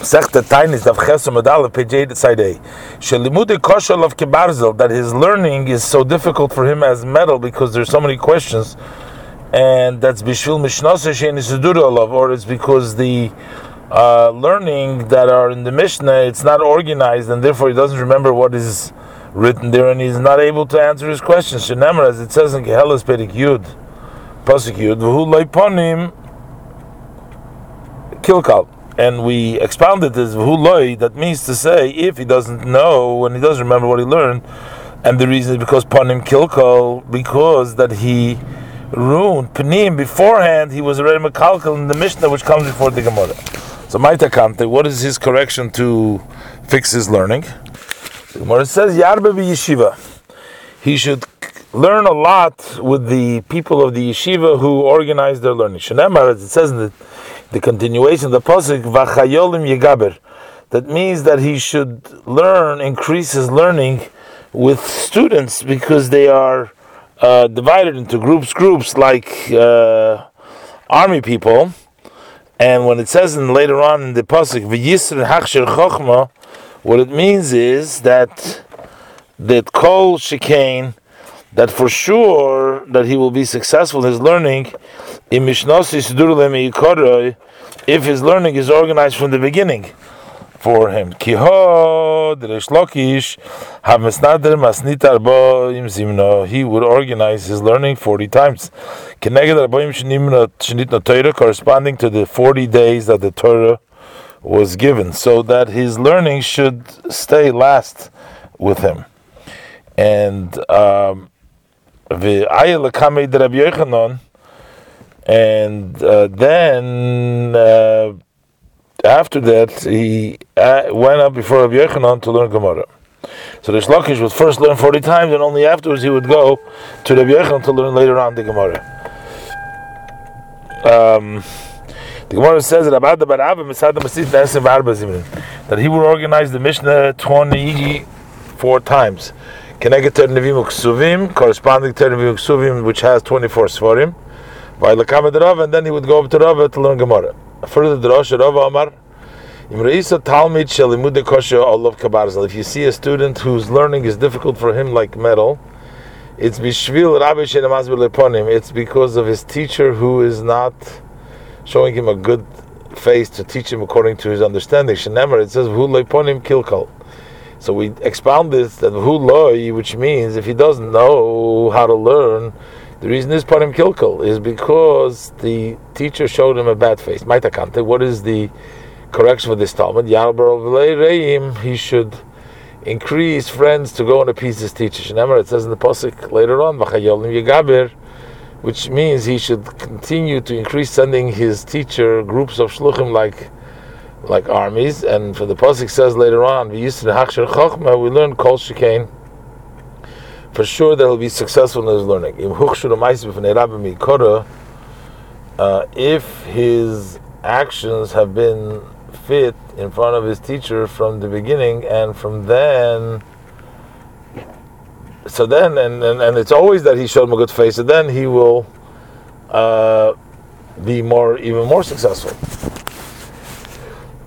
Sechta Tainis Dav Chesed Medal page eight side A. Shelimude Koshel of Kibarzel that his learning is so difficult for him as metal because there's so many questions, and that's Bishvil Mishnasa Shein Isiduralav, or it's because the uh, learning that are in the Mishnah it's not organized and therefore he doesn't remember what is written there and he's not able to answer his questions. Shenemar, as it says in Kehelas Perik Yud, Pasuk Yud, V'hu Leiponim Kilkal and we expounded this v'huloi, that means to say if he doesn't know and he doesn't remember what he learned, and the reason is because panim kilkol, because that he ruined panim beforehand, he was already makalkal in the Mishnah which comes before the Gemara. So Maitakante, what is his correction to fix his learning? The Gemara says Yarbe yeshiva. He should learn a lot with the people of the yeshiva who organize their learning. Shenemar, as it says in the the continuation the pasuk vachayolim yegaber. That means that he should learn, increase his learning with students because they are uh, divided into groups, groups like uh, army people. And when it says in later on in the pasuk v'yisr hachsher chochma, what it means is that that kol shekain that for sure that he will be successful in his learning if his learning is organized from the beginning for him. He would organize his learning 40 times. Corresponding to the 40 days that the Torah was given, so that his learning should stay last with him. And um, and uh, then uh, after that he uh, went up before Rabbi Yochanan to learn Gemara. So the Shlokish would first learn 40 times, and only afterwards he would go to Rabbi Yochanan to learn later on the Gemara. Um, the Gemara says that about the that he would organize the Mishnah 24 times. To Nevim Ksuvim, corresponding to Nevim Ksuvim, which has 24 Svarim and then he would go up to Rava to learn Gemara. Further, the Rosh Rava Amar, If you see a student whose learning is difficult for him like metal, it's bishvil Rabbi It's because of his teacher who is not showing him a good face to teach him according to his understanding. Shenemar, it says v'hu kilkal. So we expound this that v'hu which means if he doesn't know how to learn, the reason is parim kilkal is because the teacher showed him a bad face. Maitakante, what is the correction for this Talmud? He should increase friends to go and appease his teacher. It says in the pasuk later on, which means he should continue to increase sending his teacher groups of shluchim like like armies. And for the pasuk says later on, we used to Hakshir Chokhmah, we learn kol shekain for sure that he'll be successful in his learning. Uh, if his actions have been fit in front of his teacher from the beginning, and from then, so then, and, and, and it's always that he showed him a good face, so then he will uh, be more, even more successful.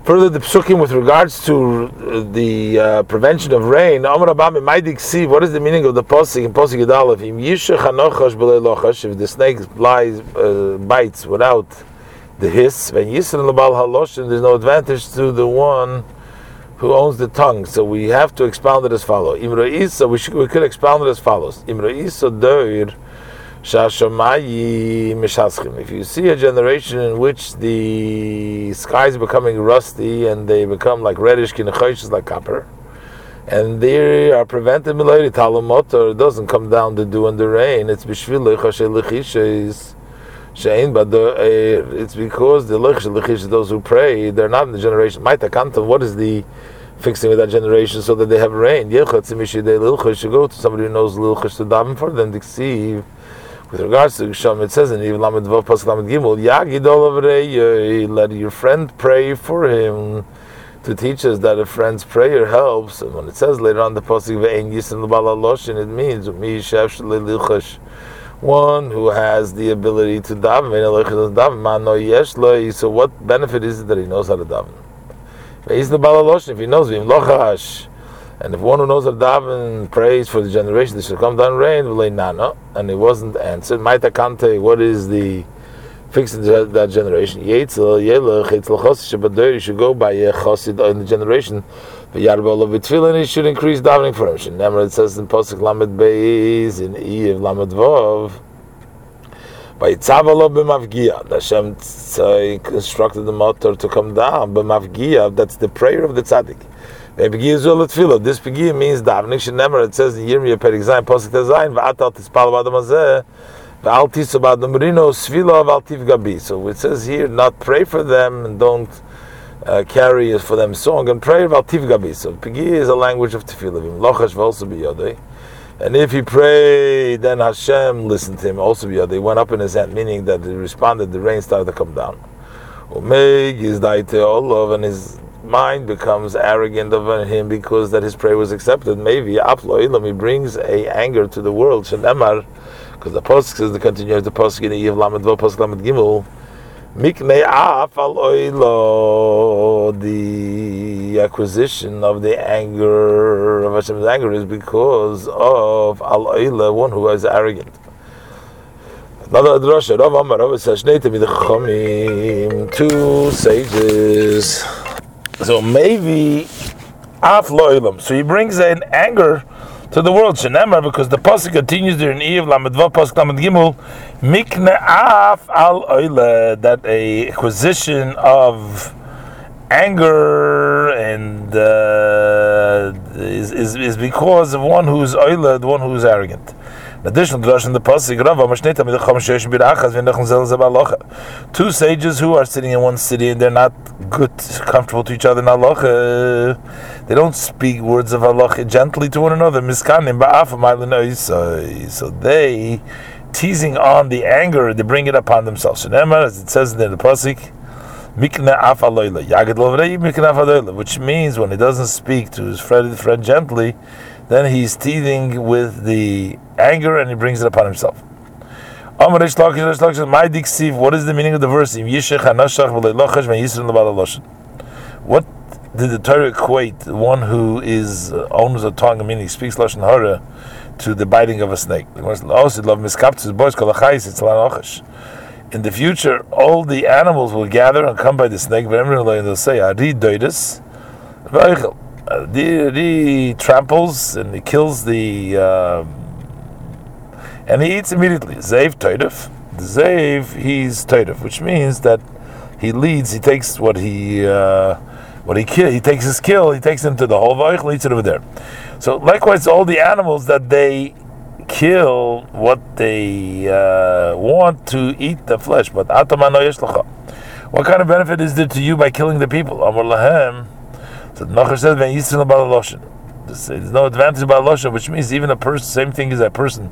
Further, the psukim with regards to the uh, prevention of rain. Amar Abami Maidik see what is the meaning of the posik in posik Yudalev? Im. If the snake flies, uh, bites without the hiss, when yisran lebal haloshin, there's no advantage to the one who owns the tongue. So we have to expound it as follows. Imra so we, should, we could expound it as follows. Imra isa doir if you see a generation in which the skies becoming rusty and they become like reddish, like copper, and they are prevented milayri talamotor, it doesn't come down the dew and the rain. It's bishvil eh, it's because the lechish those who pray, they're not in the generation. What is the fixing with that generation so that they have rain? Should go to somebody who knows lilchish to daven for them to see with regards to Gisham, it says in Even Lamed Vav Pasuk Lamed Gimel, Yagid let your friend pray for him to teach us that a friend's prayer helps. And when it says later on the Pasuk Ve'en Yisim Loshin, it means Mi Shef one who has the ability to daven. So what benefit is it that he knows how to daven? If he knows. And if one who knows that Davin prays for the generation, there should come down rain, nana, and it wasn't answered. Maita Kante, what is the fixing that generation? Yetzel, Yelech, Yetzel Chosid, Shabbadir, you should go by a Chosid in the generation. The Yarbal of Tefillin, he should increase davening for him. Remember, it says in Posuk Lamed Beis, in Eve Lamed Vav, by Tzavalo b'mavgia, Hashem instructed the motor to come down b'mavgia. That's the prayer of the tzaddik. This pegi means davening. Shenemer it says in Yirmiyah Perik Zayin Posik Tezayin v'atal tispal b'adam hazeh v'al tisu b'adam merino svila v'al tiv gabi. So it says here, not pray for them and don't uh, carry for them song and pray v'al tiv gabi. So pegi is a language of tefillah. Lochash v'also b'yodei. And if he prayed, then Hashem listened to him. Also, they went up in his hand, meaning that he responded. The rain started to come down. Umeg is daite olav, and his mind becomes arrogant of him because that his prayer was accepted. Maybe Aplo he brings a anger to the world. Because the post says the continuation of the post in Yiv Lamed Post Lamed Gimel. Al the acquisition of the anger of Hashem's anger is because of al oila, one who is arrogant. Another drasha, Rav Amar, Rav says, two sages. So maybe af loilam. So he brings an anger to the world. Shenemar, because the pasuk continues there in Eve Lamed Vav pasuk Lamed Gimel, mikne af al oile that a acquisition of anger and uh, is, is is because of one who's oile, the one who's arrogant. In the V'Nechon Zel Zabalocha. Two sages who are sitting in one city and they're not good, comfortable to each other in halacha. They don't speak words of halacha gently to one another. So they teasing on the anger, they bring it upon themselves. So as it says in the pasuk. Which means when he doesn't speak to his friend, friend gently, then he's teething with the anger and he brings it upon himself. What is the meaning of the verse? What did the Torah equate one who is uh, owns a tongue, meaning speaks lashon hara, to the biting of a snake? In the future, all the animals will gather and come by the snake, and they'll say, "Ari doidus, uh, he, tramples and he kills the uh, and he eats immediately. Zayv toidef. The zayv he's toidef, which means that he leads. He takes what he uh, what he kill. He takes his kill. He takes him to the whole vaich, eats it over there. So likewise, all the animals that they kill what they uh, want to eat the flesh. But what kind of benefit is there to you by killing the people? Amar lahem. So Nacher says, "When Yisrael Balaloshin." There's no advantage about Lashon, which means even a person, same thing as a person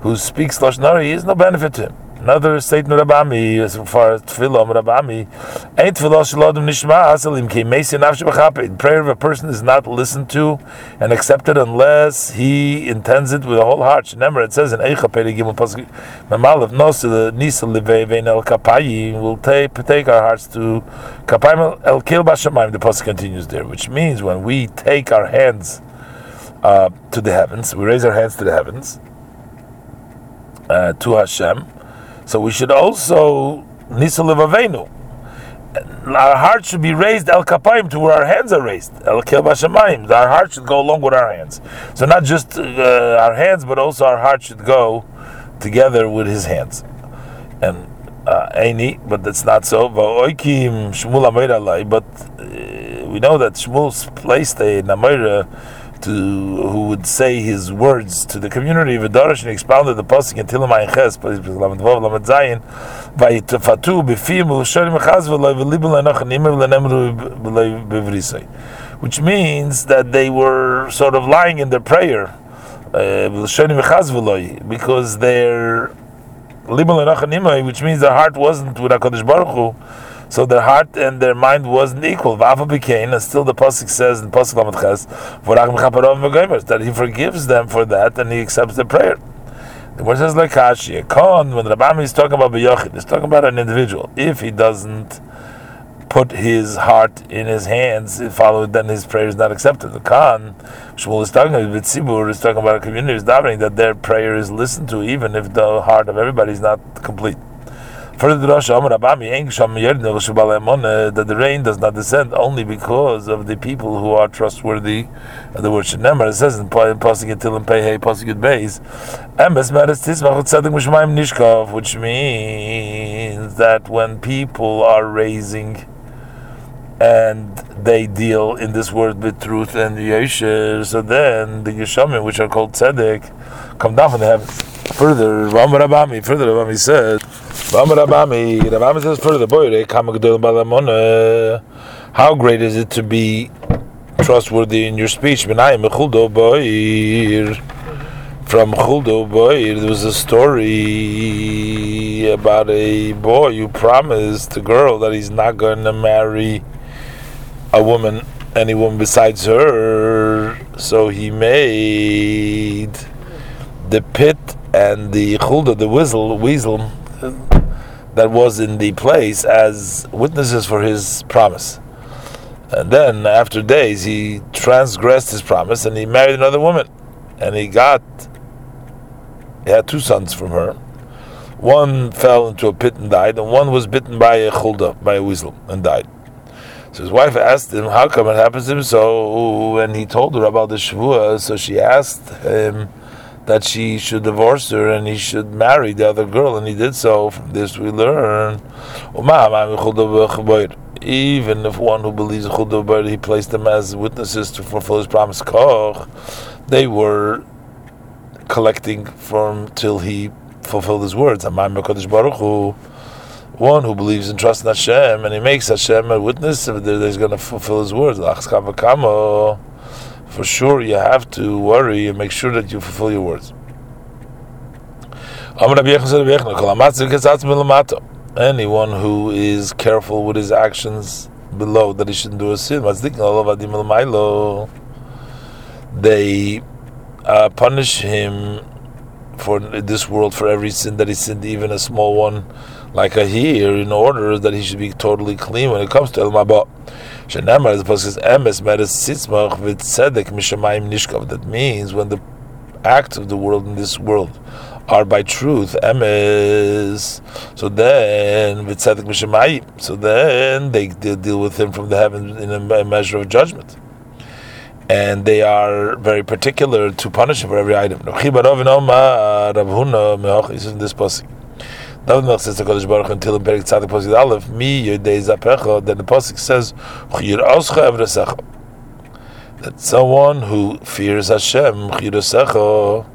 who speaks Lashon he has no benefit to him. Another statement Rabami, as far as Tefillah, Rabami, ain't Tefillah Shalodim Nishma Asalim Ki Mesi Nafshi The prayer of a person is not listened to and accepted unless he intends it with a whole heart. Remember, it says in Eicha Peri Gimel Pasuk Mamalev Nosa Nisa Levein El Kapayi will take take our hearts to Kapayim El Kil Bashamayim. The pasuk continues there, which means when we take our hands uh, to the heavens, we raise our hands to the heavens uh, to Hashem so we should also nisalivavenu. Our heart should be raised el kapayim to where our hands are raised. El. Our heart should go along with our hands. So not just uh, our hands, but also our heart should go together with his hands. And Aini, uh, but that's not so. But uh, we know that Shmuel placed a Namayra to who would say his words to the community. of V'darash and expounded the pasuk in Tilim Ches, Lamed Vav Lamed Zayin, v'yitafatu b'fim nimim le'nemru v'loi b'vrisay. Which means that they were sort of lying in their prayer, uh, because their which means their heart wasn't with HaKadosh Baruch Hu, so their heart and their mind wasn't equal. Vava became, and still the pasuk says in pasuk Lamed Ches, that he forgives them for that and he accepts their prayer. The word says like Kashi, Kon, when the Rabbami is talking about B'yochid, he's talking about an individual. If he doesn't put his heart in his hands, follow then his prayer is not accepted. The Khan, Shmuel is talking about Tzibur, is talking about a community is davening that their prayer is listened to, even if the heart of everybody is not complete. Further uh, that the rain does not descend only because of the people who are trustworthy. And the word Shenemar says in Pasuk Yitil and Pei Pasuk Beis, Emes Meres Tismach Tzedek Mishmayim Nishkov, which means that when people are raising and they deal in this world with truth and yesher, so then the Yeshamim, which are called Tzedek, come down from the heavens. Further, Ram Rabami, further Rabami said, Says further, how great is it to be trustworthy in your speech? From Chuldo Boir, there was a story about a boy who promised the girl that he's not going to marry a woman, any woman besides her. So he made the pit and the chulda, the whistle, weasel that was in the place as witnesses for his promise. And then, after days, he transgressed his promise and he married another woman. And he got, he had two sons from her. One fell into a pit and died, and one was bitten by a chulda, by a weasel, and died. So his wife asked him, How come it happens to him so? And he told her about the Shavua, so she asked him, that she should divorce her and he should marry the other girl, and he did so. From this we learn. Even if one who believes in he placed them as witnesses to fulfill his promise, they were collecting from till he fulfilled his words. One who believes and trusts in Hashem and he makes Hashem a witness that he's going to fulfill his words for sure you have to worry and make sure that you fulfill your words. Anyone who is careful with his actions below that he shouldn't do a sin, they uh, punish him for this world for every sin that he sinned, even a small one like a here, in order that he should be totally clean when it comes to El Mabah. Shenamar, as opposed to emes meres sitzmach with tzedek mishamayim nishkav. That means when the acts of the world in this world are by truth, emes. So then with tzedek mishamayim. So then they, deal with him from the heavens in a measure of judgment. And they are very particular to punish him for every item. This is passage. Says to Kodesh Baruch until in Perik Tzadik Posik Aleph, Mi Yodei Zapecha, then the Posik says, Chiyir Oscha Evresecha. That someone who fears Hashem, Chiyir Osecha,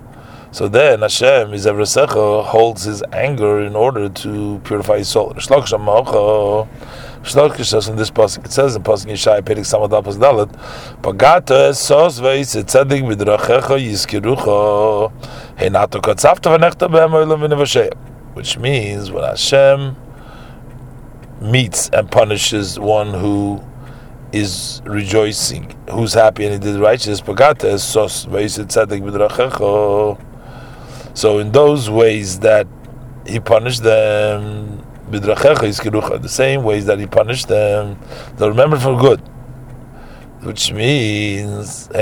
so then Hashem is Evresecha, holds his anger in order to purify his soul. Shlok Shamocha, Shlok says in this Posik, it says in Posik Yishai, Perik Samad Apos Dalet, Pagata Sos Veis Tzadik Midrachecha Yizkirucha, Heinato Katzavta Vanechta Behem Oilam Vinevashayim which means when Hashem meets and punishes one who is rejoicing, who's happy and he did righteous, so in those ways that he punished them, the same ways that he punished them, they'll remember for good. Which means, so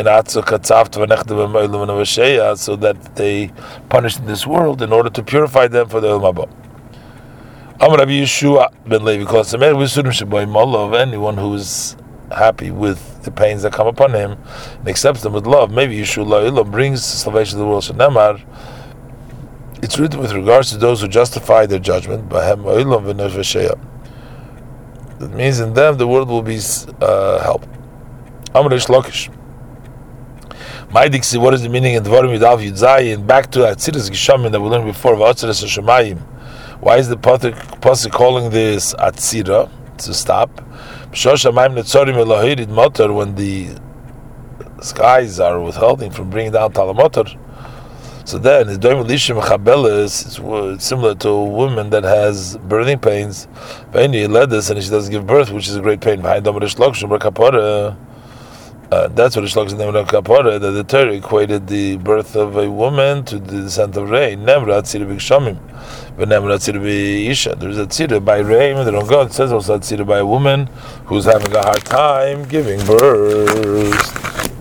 that they punish in this world in order to purify them for the Ilmabah. Amr Rabbi Yeshua ben Levi of anyone who is happy with the pains that come upon him and accepts them with love. Maybe Yeshua brings salvation to the world. Shanamar. It's written with regards to those who justify their judgment. That means in them the world will be uh, helped. Amrish Lokish. Maidiksi, what is the meaning in Dvarim Yudav Yudzayin? Back to Atziris Gishamin that we learned before, Vatziris Hashemayim. Why is the Pasuk calling this Atzira? To stop. When the skies are withholding from bringing down Talamotor, so then is similar to a woman that has birthing pains. And she doesn't give birth, which is a great pain. Uh, that's what is named Kapara, that the Torah equated the birth of a woman to the descent of rain. Never Atzir Bikshamim. V'nem atzira b'isha. There's a tzira by Reim. They don't go. It says also a tzira by a woman who's having a hard time giving birth.